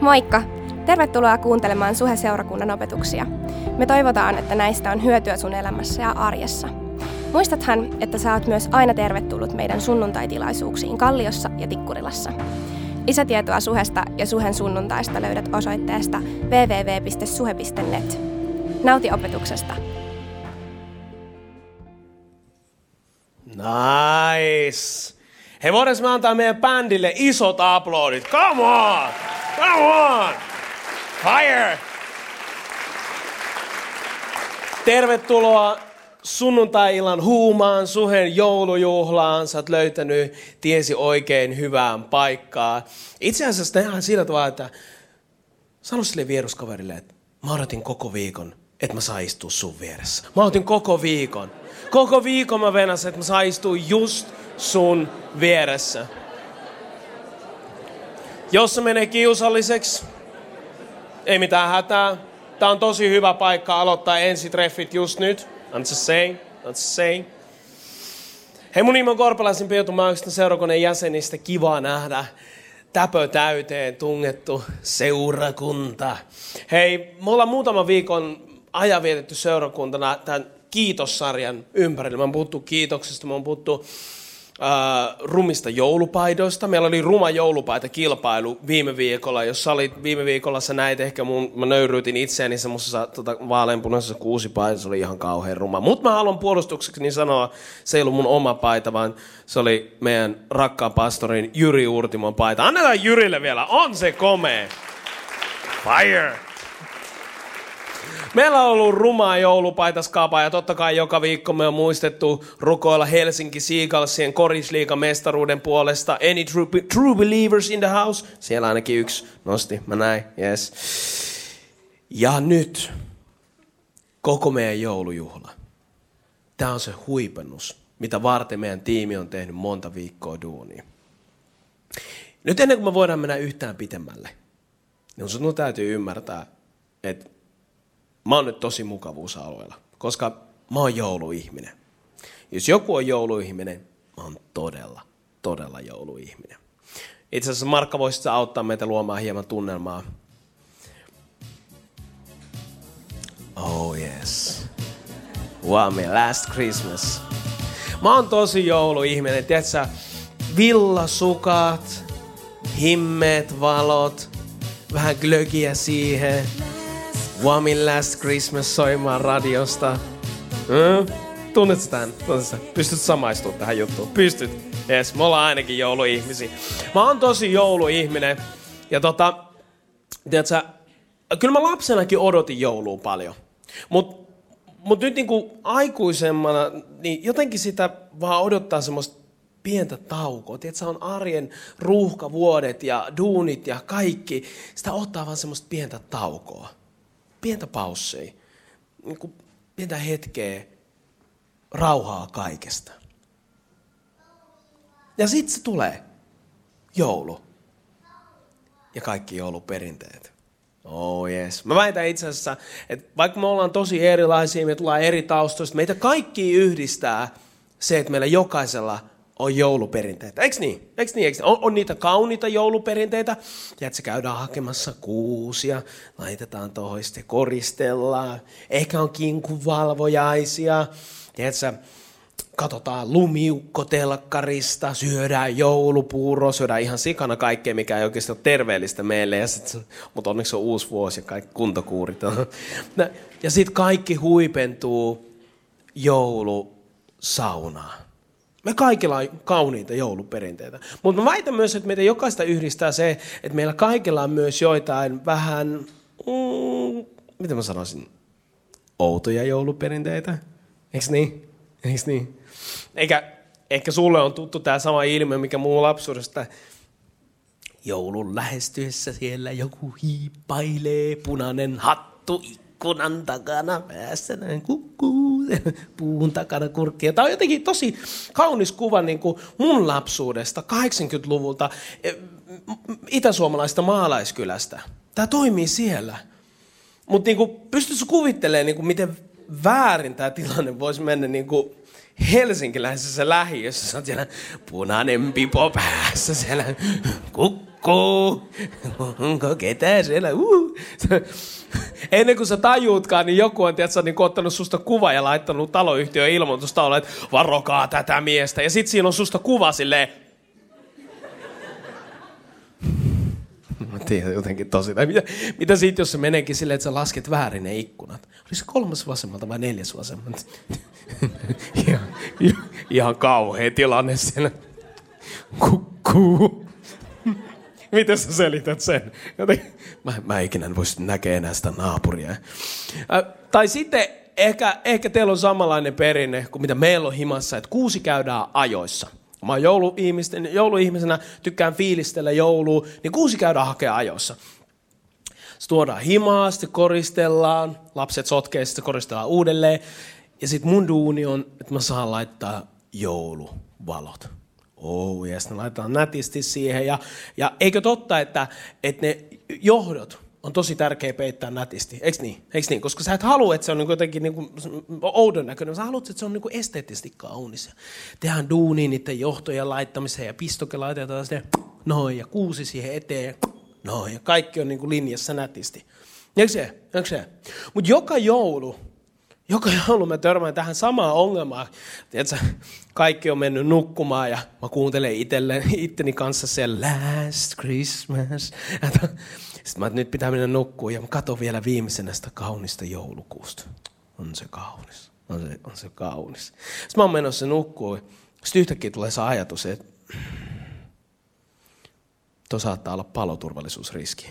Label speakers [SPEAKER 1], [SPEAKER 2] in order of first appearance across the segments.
[SPEAKER 1] Moikka! Tervetuloa kuuntelemaan Suhe-seurakunnan opetuksia. Me toivotaan, että näistä on hyötyä sun elämässä ja arjessa. Muistathan, että sä oot myös aina tervetullut meidän sunnuntaitilaisuuksiin Kalliossa ja Tikkurilassa. Lisätietoa Suhesta ja Suhen sunnuntaista löydät osoitteesta www.suhe.net. Nauti opetuksesta!
[SPEAKER 2] Nice! Hei, voidaanko me antaa meidän bändille isot aplodit? Come on! Come on! Fire! Tervetuloa sunnuntai-illan huumaan, suhen joulujuhlaan. Sä oot löytänyt tiesi oikein hyvään paikkaa. Itse asiassa tehdään sillä tavalla, että sano sille vieruskaverille, että mä odotin koko viikon, että mä saan istua sun vieressä. Mä odotin koko viikon. Koko viikon mä venasin, että mä saan istua just sun vieressä. Jos se menee kiusalliseksi, ei mitään hätää. Tää on tosi hyvä paikka aloittaa ensitreffit just nyt. I'm just saying, I'm just saying. Hei, mun nimi on Korpalaisen Pietu, mä oon seurakunnan jäsenistä. Kiva nähdä täpö täyteen tungettu seurakunta. Hei, me ollaan muutaman viikon ajan vietetty seurakuntana tämän kiitossarjan ympärillä. Me on puhuttu kiitoksesta, me on puhuttu äh, rumista joulupaidoista. Meillä oli ruma joulupaita kilpailu viime viikolla. Jos sä olit viime viikolla, sä näit ehkä mun, mä nöyryytin itseäni semmoisessa tota, vaaleanpunaisessa kuusipaidassa, se oli ihan kauhean ruma. Mutta mä haluan puolustukseksi niin sanoa, se ei ollut mun oma paita, vaan se oli meidän rakkaan pastorin Jyri Urtimon paita. Annetaan Jyrille vielä, on se komea. Fire! Meillä on ollut rumaa joulupaitaskapa ja totta kai joka viikko me on muistettu rukoilla Helsinki Seagalsien korisliikan mestaruuden puolesta. Any true, true believers in the house? Siellä ainakin yksi nosti, mä näin, yes. Ja nyt koko meidän joulujuhla. Tämä on se huipennus, mitä varten meidän tiimi on tehnyt monta viikkoa duunia. Nyt ennen kuin me voidaan mennä yhtään pitemmälle, niin sun täytyy ymmärtää, että mä oon nyt tosi mukavuusalueella, koska mä oon jouluihminen. Jos joku on jouluihminen, mä oon todella, todella jouluihminen. Itse asiassa Markka voisi auttaa meitä luomaan hieman tunnelmaa. Oh yes. Wow, last Christmas. Mä oon tosi jouluihminen, tiedätkö? Villasukat, himmeet valot, vähän glögiä siihen Wamin Last Christmas soimaan radiosta. Mm? Tunnet tämän? Tunnet Pystyt samaistumaan tähän juttuun? Pystyt. Yes, me ollaan ainakin jouluihmisiä. Mä oon tosi jouluihminen. Ja tota, tiedätkö, kyllä mä lapsenakin odotin joulua paljon. Mutta mut nyt niinku aikuisemmana, niin jotenkin sitä vaan odottaa semmoista pientä taukoa. Tiedätkö, on arjen ruuhkavuodet ja duunit ja kaikki. Sitä ottaa vaan semmoista pientä taukoa pientä paussia, niin kuin pientä hetkeä rauhaa kaikesta. Ja sitten se tulee joulu ja kaikki jouluperinteet. Oh yes. Mä väitän itse asiassa, että vaikka me ollaan tosi erilaisia, me tullaan eri taustoista, meitä kaikki yhdistää se, että meillä jokaisella on jouluperinteitä. Eiks niin? Eiks niin? Eiks niin? On, on niitä kauniita jouluperinteitä. Ja että se käydään hakemassa kuusia, laitetaan tuohon, sitten koristellaan. Ehkä on kinkuvalvojaisia. Tiedätkö, katsotaan lumiukkotelkkarista, syödään joulupuuro, syödään ihan sikana kaikkea, mikä ei oikeasti ole terveellistä meille. Ja sit, mutta onneksi on uusi vuosi ja kaikki kuntokuurit on. Ja sitten kaikki huipentuu joulusaunaan. Me kaikilla on kauniita jouluperinteitä. Mutta mä väitän myös, että meitä jokaista yhdistää se, että meillä kaikilla on myös joitain vähän, mm, miten mä sanoisin, outoja jouluperinteitä. Eiks niin? Eiks niin? Eikä, ehkä sulle on tuttu tämä sama ilmiö, mikä muu lapsuudesta. Joulun lähestyessä siellä joku hiippailee, punainen hattu, ikkunan takana päässä näin kukkuu, puun takana kurkkia. Tämä on jotenkin tosi kaunis kuva niin kuin mun lapsuudesta 80-luvulta eh, itäsuomalaista maalaiskylästä. Tämä toimii siellä. Mutta niin pystytkö kuvittelemaan, niin kuin, miten väärin tämä tilanne voisi mennä niin kuin helsinkiläisessä lähiössä. Sä oot siellä punainen pipo päässä siellä, Kukkuu. Onko ketään siellä? Uh. Ennen kuin sä tajuutkaan, niin joku on tiedätkö, niin ottanut susta kuva ja laittanut taloyhtiön ilmoitusta, että varokaa tätä miestä. Ja sit siinä on susta kuva silleen, Mä tiedän jotenkin tosi. Tai mitä, mitä siitä, jos se meneekin silleen, että sä lasket väärin ne ikkunat? Oli se kolmas vasemmalta vai neljäs vasemmalta? ihan, ihan kauhea tilanne siellä. Kukkuu. Miten sä selität sen? Mä, mä ikinä voisi näkeä enää sitä naapuria. Äh, tai sitten ehkä, ehkä teillä on samanlainen perinne kuin mitä meillä on himassa, että kuusi käydään ajoissa. Mä oon jouluihmisten, jouluihmisenä, tykkään fiilistellä joulua, niin kuusi käydään hakea ajoissa. Sitten tuodaan himaa, sitten koristellaan, lapset sotkee, sitten koristellaan uudelleen. Ja sitten mun duuni on, että mä saan laittaa jouluvalot. Oh, ja sitten laitetaan nätisti siihen. Ja, ja eikö totta, että, että ne johdot, on tosi tärkeä peittää nätisti. Eikö niin? Eiks niin? Koska sä et halua, että se on niin jotenkin niin oudon näköinen. Sä haluat, että se on niin esteettisesti kaunis. Tehdään duuni niiden johtojen laittamiseen ja pistoke laitetaan sinne noin ja kuusi siihen eteen. Noin ja kaikki on niin linjassa nätisti. Eikö se? Eikö se? Mutta joka joulu, joka joulu mä törmään tähän samaan ongelmaan. Tiedätkö, kaikki on mennyt nukkumaan ja mä kuuntelen itselle, itteni kanssa siellä Last Christmas. Sitten mä, että nyt pitää mennä nukkuun ja mä katon vielä viimeisenä sitä kaunista joulukuusta. On se kaunis. On se, on se kaunis. Sitten mä oon menossa nukkuun. Sitten yhtäkkiä tulee se ajatus, että tuo saattaa olla paloturvallisuusriski.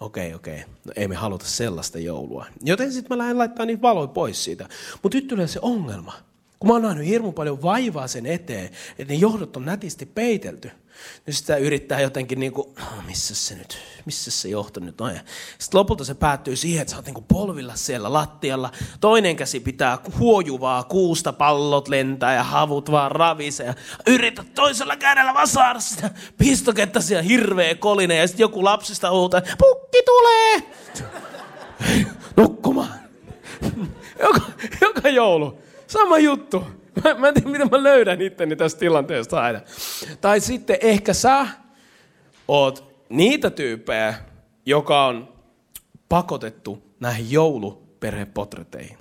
[SPEAKER 2] Okei, okei. No ei me haluta sellaista joulua. Joten sitten mä lähden laittaa niitä valoja pois siitä. Mutta nyt tulee se ongelma. Kun mä oon nähnyt hirmu paljon vaivaa sen eteen, että ne johdot on nätisti peitelty, niin sitä yrittää jotenkin niin kuin, oh, missä se nyt, missä se johto nyt on. Sitten lopulta se päättyy siihen, että sä oot niin kuin polvilla siellä lattialla. Toinen käsi pitää huojuvaa kuusta, pallot lentää ja havut vaan ravisee. Ja yrität toisella kädellä vaan saada sitä pistoketta siellä hirveä koline. Ja sitten joku lapsista huutaa, pukki tulee! Nukkumaan. joka, joka joulu. Sama juttu. Mä, mä en tiedä, miten mä löydän itteni tästä tilanteesta aina. Tai sitten ehkä sä oot niitä tyyppejä, joka on pakotettu näihin jouluperhepotreteihin.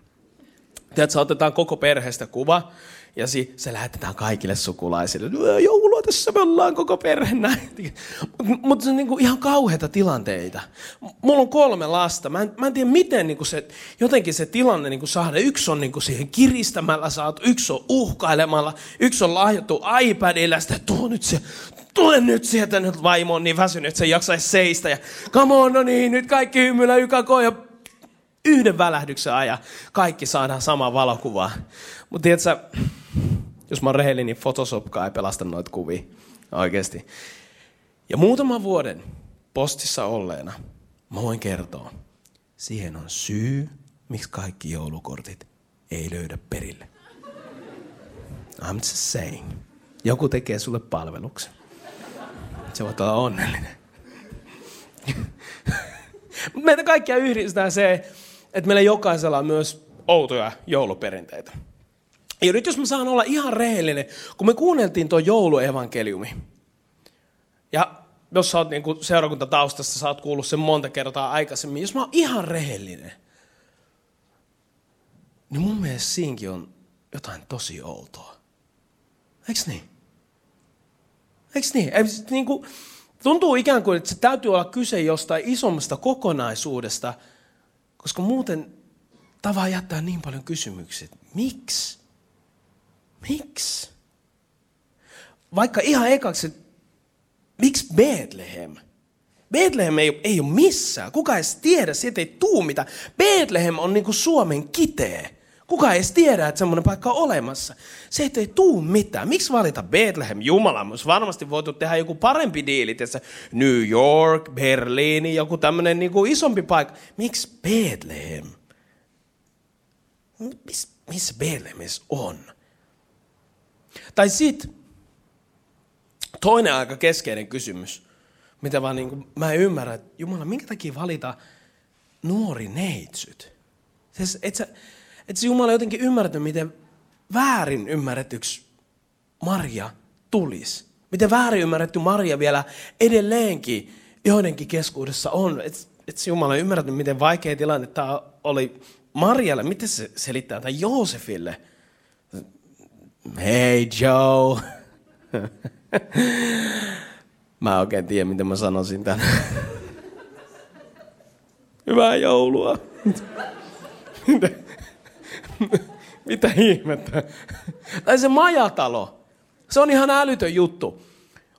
[SPEAKER 2] Tiedätkö, otetaan koko perheestä kuva ja si, se lähetetään kaikille sukulaisille. Joulua tässä me ollaan koko perhe näin. Mutta mut se on niinku ihan kauheita tilanteita. Mulla on kolme lasta. Mä en, mä en tiedä miten niinku se, jotenkin se tilanne niinku saada. Yksi on niinku siihen kiristämällä saatu, yksi on uhkailemalla, yksi on lahjattu iPadilla. Sitten tuo nyt se, tule nyt sieltä, nyt vaimo on niin väsynyt, että se ei jaksaisi seistä. Ja come on, no niin, nyt kaikki hymyillä ykako ja yhden välähdyksen ajan kaikki saadaan samaa valokuvaa. Mutta tiedätkö, jos mä oon rehellinen, niin Photoshopkaa ei pelasta noita kuvia. Oikeasti. Ja muutaman vuoden postissa olleena mä voin kertoa, siihen on syy, miksi kaikki joulukortit ei löydä perille. I'm just saying. Joku tekee sulle palveluksen. Se voi olla onnellinen. Meitä kaikkia yhdistää se, että meillä jokaisella on myös outoja jouluperinteitä. Ja nyt jos mä saan olla ihan rehellinen, kun me kuunneltiin tuo jouluevankeliumi, ja jos sä oot niin seurakuntataustassa, sä oot kuullut sen monta kertaa aikaisemmin, jos mä oon ihan rehellinen, niin mun mielestä siinkin on jotain tosi outoa. Eiks niin? Eiks niin? niin kuin, tuntuu ikään kuin, että se täytyy olla kyse jostain isommasta kokonaisuudesta, koska muuten tavaa jättää niin paljon kysymyksiä. Miksi? Miksi? Vaikka ihan ekaksi, miksi Bethlehem? Bethlehem ei, ei ole missään. Kuka edes tiedä, siitä ei tuu mitään. Bethlehem on niinku Suomen kitee. Kuka edes tiedä, että semmoinen paikka on olemassa. Se ei tuu mitään. Miksi valita Bethlehem? Jumala, olisi varmasti voitu tehdä joku parempi diili. Tietysti New York, Berliini, joku tämmöinen niinku isompi paikka. Miksi Bethlehem? Miss, missä Bethlehem on? Tai sitten toinen aika keskeinen kysymys, mitä vaan niin kuin, mä en ymmärrä, että Jumala, minkä takia valita nuori neitsyt? Siis, et sä, et sä Jumala jotenkin ymmärtänyt, miten väärin ymmärretyksi Maria tulisi. Miten väärin ymmärretty Maria vielä edelleenkin joidenkin keskuudessa on. Et, et Jumala ymmärränyt, miten vaikea tilanne tämä oli Marjalle. Miten se selittää tai Joosefille? Hei Joe. mä oikein tiedä, miten mä sanoisin tämän. Hyvää joulua. Mitä ihmettä? Tai se majatalo. Se on ihan älytön juttu.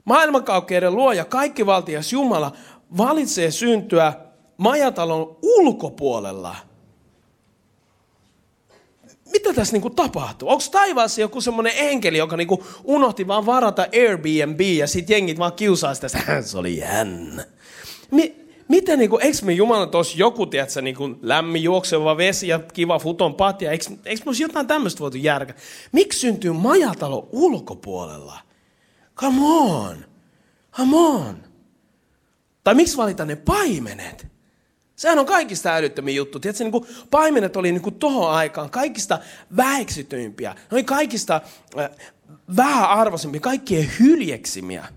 [SPEAKER 2] Maailmankaukkeiden luoja, kaikki valtias Jumala, valitsee syntyä majatalon ulkopuolella. Mitä tässä niinku tapahtuu? Onko taivaassa joku semmoinen enkeli, joka niinku unohti vaan varata Airbnb ja sitten jengit vaan kiusaa sitä, se oli hän. Mi- miten, niinku, eikö me Jumala tuossa joku, tiedätkö, niinku lämmin juokseva vesi ja kiva futon patja, eikö, eikö myös jotain tämmöistä voitu järkä? Miksi syntyy majatalo ulkopuolella? Come on, come on. Tai miksi valita ne paimenet? Sehän on kaikista älyttömin juttu. Tiedätkö, niin kuin paimenet oli niin kuin tohon aikaan kaikista väheksytyimpiä. Ne oli kaikista äh, vähäarvoisimpia, kaikkien hyljeksimiä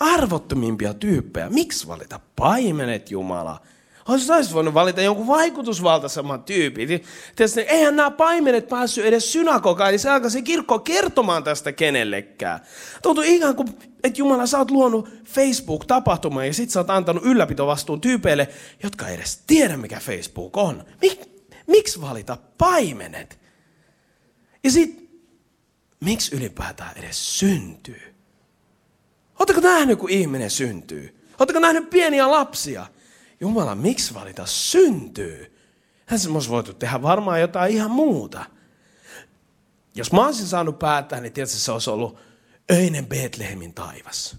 [SPEAKER 2] arvottomimpia tyyppejä. Miksi valita paimenet, Jumala? Olisi olisi voinut valita jonkun vaikutusvaltaisemman tyypin. Tietysti, eihän nämä paimenet päässyt edes synagogaan, niin se alkoi se kirkko kertomaan tästä kenellekään. Tuntuu ikään kuin, että Jumala, sä oot luonut Facebook-tapahtuman ja sit sä oot antanut ylläpitovastuun tyypeille, jotka ei edes tiedä, mikä Facebook on. Mik, miksi valita paimenet? Ja sit, miksi ylipäätään edes syntyy? Oletteko nähnyt, kun ihminen syntyy? Oletteko nähnyt pieniä lapsia? Jumala, miksi valita syntyy? Hän olisi voitu tehdä varmaan jotain ihan muuta. Jos mä olisin saanut päättää, niin tietysti se olisi ollut öinen Betlehemin taivas.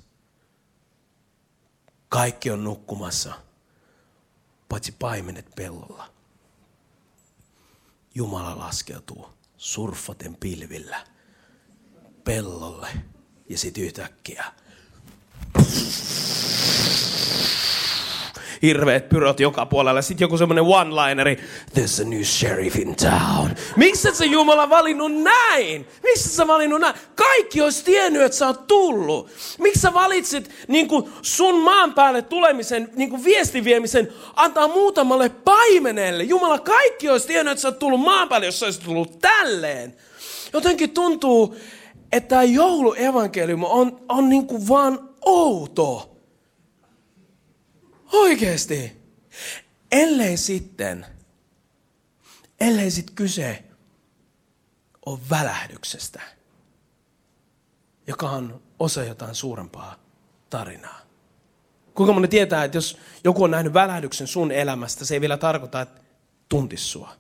[SPEAKER 2] Kaikki on nukkumassa, paitsi paimenet pellolla. Jumala laskeutuu surffaten pilvillä pellolle ja sitten yhtäkkiä hirveät pyrot joka puolella. Sitten joku semmoinen one-lineri, there's a new sheriff in town. Miksi et sä Jumala valinnut näin? Miksi sä valinnut näin? Kaikki olisi tiennyt, että sä oot tullut. Miksi sä valitsit niin kuin sun maan päälle tulemisen, niin kuin viemisen, antaa muutamalle paimenelle? Jumala, kaikki olisi tiennyt, että sä oot tullut maan päälle, jos sä olisit tullut tälleen. Jotenkin tuntuu, että tämä jouluevankeliumi on, on niin kuin vaan outo. Oikeesti. Ellei sitten, ellei sitten kyse on välähdyksestä, joka on osa jotain suurempaa tarinaa. Kuinka moni tietää, että jos joku on nähnyt välähdyksen sun elämästä, se ei vielä tarkoita, että tuntis sua.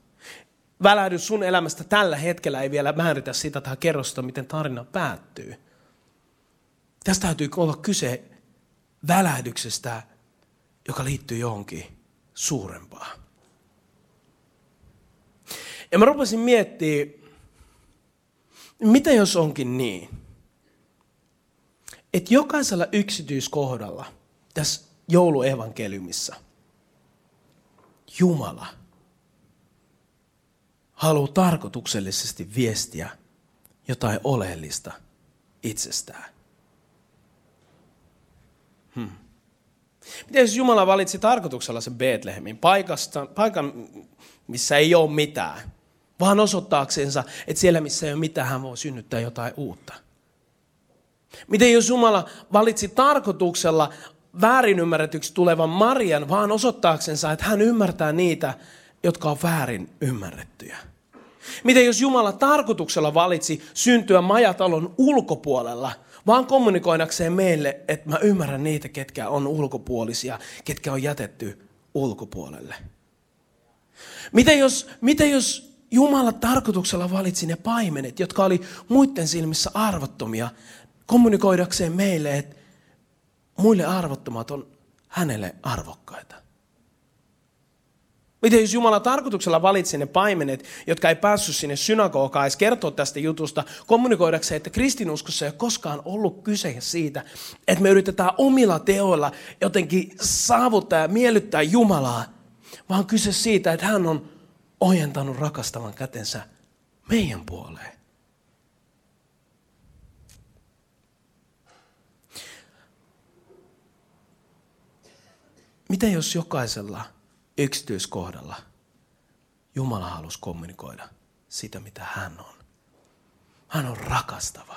[SPEAKER 2] Välähdys sun elämästä tällä hetkellä ei vielä määritä sitä tai kerro sitä, miten tarina päättyy. Tästä täytyy olla kyse välähdyksestä, joka liittyy johonkin suurempaan. Ja mä rupesin miettimään, mitä jos onkin niin, että jokaisella yksityiskohdalla tässä jouluevankeliumissa Jumala haluaa tarkoituksellisesti viestiä jotain oleellista itsestään. Hmm. Miten jos Jumala valitsi tarkoituksella sen Betlehemin, paikasta, paikan, missä ei ole mitään, vaan osoittaaksensa, että siellä missä ei ole mitään, hän voi synnyttää jotain uutta. Miten jos Jumala valitsi tarkoituksella väärin ymmärretyksi tulevan Marian, vaan osoittaaksensa, että hän ymmärtää niitä, jotka on väärin ymmärrettyjä. Miten jos Jumala tarkoituksella valitsi syntyä majatalon ulkopuolella, vaan kommunikoidakseen meille, että mä ymmärrän niitä, ketkä on ulkopuolisia, ketkä on jätetty ulkopuolelle. Miten jos, miten jos Jumala tarkoituksella valitsi ne paimenet, jotka oli muiden silmissä arvottomia, kommunikoidakseen meille, että muille arvottomat on hänelle arvokkaita. Mitä jos Jumala tarkoituksella valitsi ne paimenet, jotka ei päässyt sinne synagogaan edes kertoa tästä jutusta, kommunikoidakseen, että kristinuskossa ei ole koskaan ollut kyse siitä, että me yritetään omilla teoilla jotenkin saavuttaa ja miellyttää Jumalaa, vaan kyse siitä, että hän on ojentanut rakastavan kätensä meidän puoleen. Mitä jos jokaisella – yksityiskohdalla Jumala halusi kommunikoida sitä, mitä hän on? Hän on rakastava.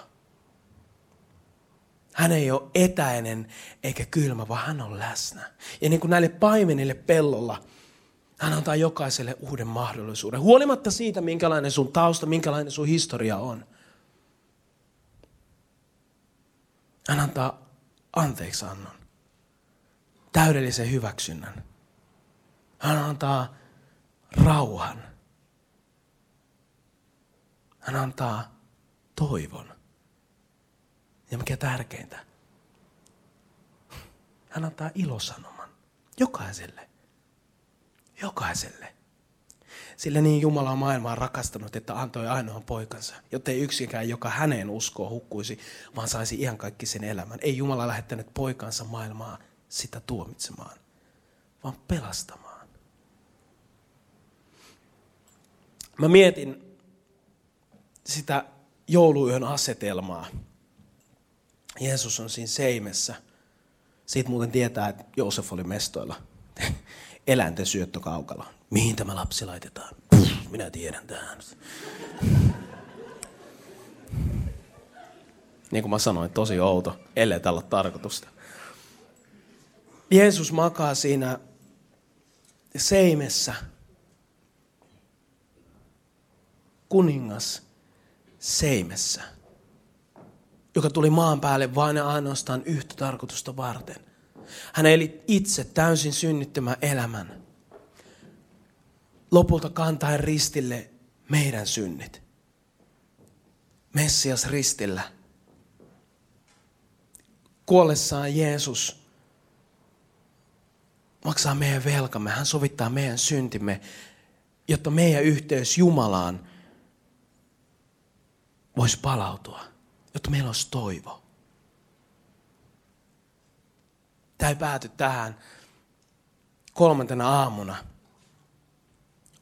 [SPEAKER 2] Hän ei ole etäinen eikä kylmä, vaan hän on läsnä. Ja niin kuin näille paimenille pellolla, hän antaa jokaiselle uuden mahdollisuuden. Huolimatta siitä, minkälainen sun tausta, minkälainen sun historia on. Hän antaa anteeksi annon. Täydellisen hyväksynnän. Hän antaa rauhan. Hän antaa toivon. Ja mikä tärkeintä, hän antaa ilosanoman jokaiselle. Jokaiselle. Sillä niin Jumala on maailmaa rakastanut, että antoi ainoan poikansa, jotta ei yksikään, joka häneen uskoo, hukkuisi, vaan saisi ihan kaikki sen elämän. Ei Jumala lähettänyt poikansa maailmaa sitä tuomitsemaan, vaan pelastamaan. Mä mietin sitä jouluyön asetelmaa. Jeesus on siinä seimessä. Siitä muuten tietää, että Joosef oli mestoilla. Eläinten syöttökaukalla. Mihin tämä lapsi laitetaan? Puh, minä tiedän tämän. Niin kuin mä sanoin, tosi outo, ellei tällä ole tarkoitusta. Jeesus makaa siinä seimessä. Kuningas seimessä, joka tuli maan päälle vain ja ainoastaan yhtä tarkoitusta varten. Hän eli itse täysin synnyttämä elämän lopulta kantaen ristille meidän synnit. Messias ristillä. Kuollessaan Jeesus maksaa meidän velkamme. Hän sovittaa meidän syntimme, jotta meidän yhteys Jumalaan voisi palautua. Jotta meillä olisi toivo. Tämä ei pääty tähän kolmantena aamuna –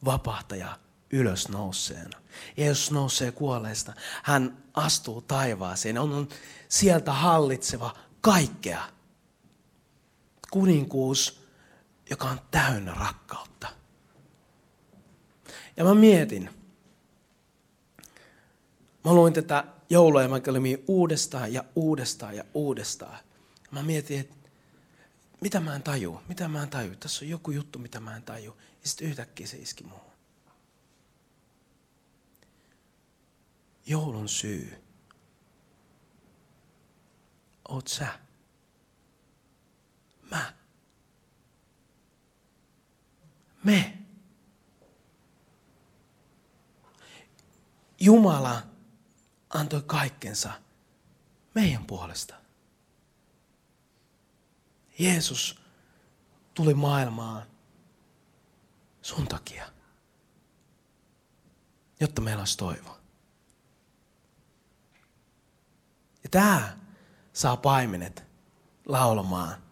[SPEAKER 2] vapahtaja ylös nouseena. Jeesus nousee kuolleista. Hän astuu taivaaseen. On sieltä hallitseva kaikkea. Kuninkuus, joka on täynnä rakkautta. Ja mä mietin, mä luin tätä jouluevankeliumia uudestaan ja uudestaan ja uudestaan. Mä mietin, että mitä mä en taju, mitä mä en taju. Tässä on joku juttu, mitä mä en taju. Ja sitten yhtäkkiä se iski muuhun. Joulun syy. Oot sä. Mä. Me. Jumala antoi kaikkensa meidän puolesta. Jeesus tuli maailmaan sun takia, jotta meillä olisi toivo. Ja tämä saa paimenet laulamaan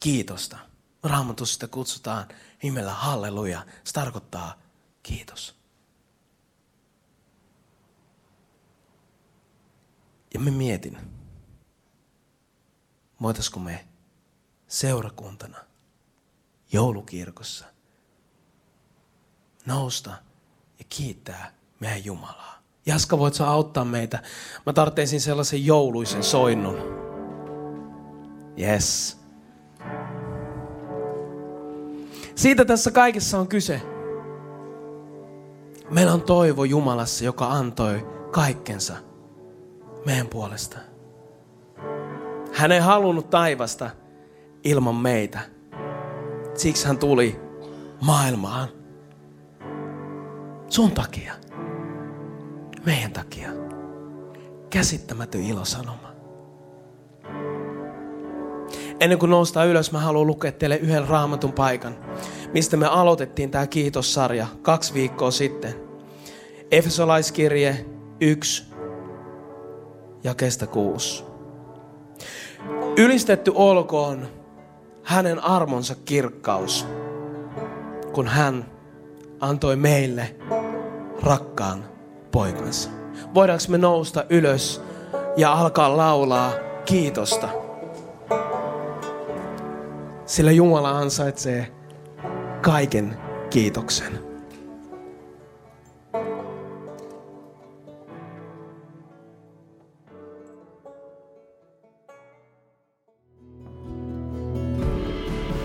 [SPEAKER 2] kiitosta. Raamatussa sitä kutsutaan nimellä halleluja. Se tarkoittaa kiitos. Ja me mietin, voitaisiko me seurakuntana joulukirkossa nousta ja kiittää meidän Jumalaa. Jaska, voit sä auttaa meitä? Mä tarvitsin sellaisen jouluisen soinnun. Yes. Siitä tässä kaikessa on kyse. Meillä on toivo Jumalassa, joka antoi kaikkensa meidän puolesta. Hän ei halunnut taivasta ilman meitä. Siksi hän tuli maailmaan. Sun takia. Meidän takia. Käsittämätön ilosanoma. Ennen kuin noustaan ylös, mä haluan lukea teille yhden raamatun paikan, mistä me aloitettiin tämä kiitossarja kaksi viikkoa sitten. Efesolaiskirje 1 ja kestä 6. Ylistetty olkoon hänen armonsa kirkkaus, kun hän antoi meille rakkaan poikansa. Voidaanko me nousta ylös ja alkaa laulaa kiitosta? Sillä Jumala ansaitsee kaiken kiitoksen.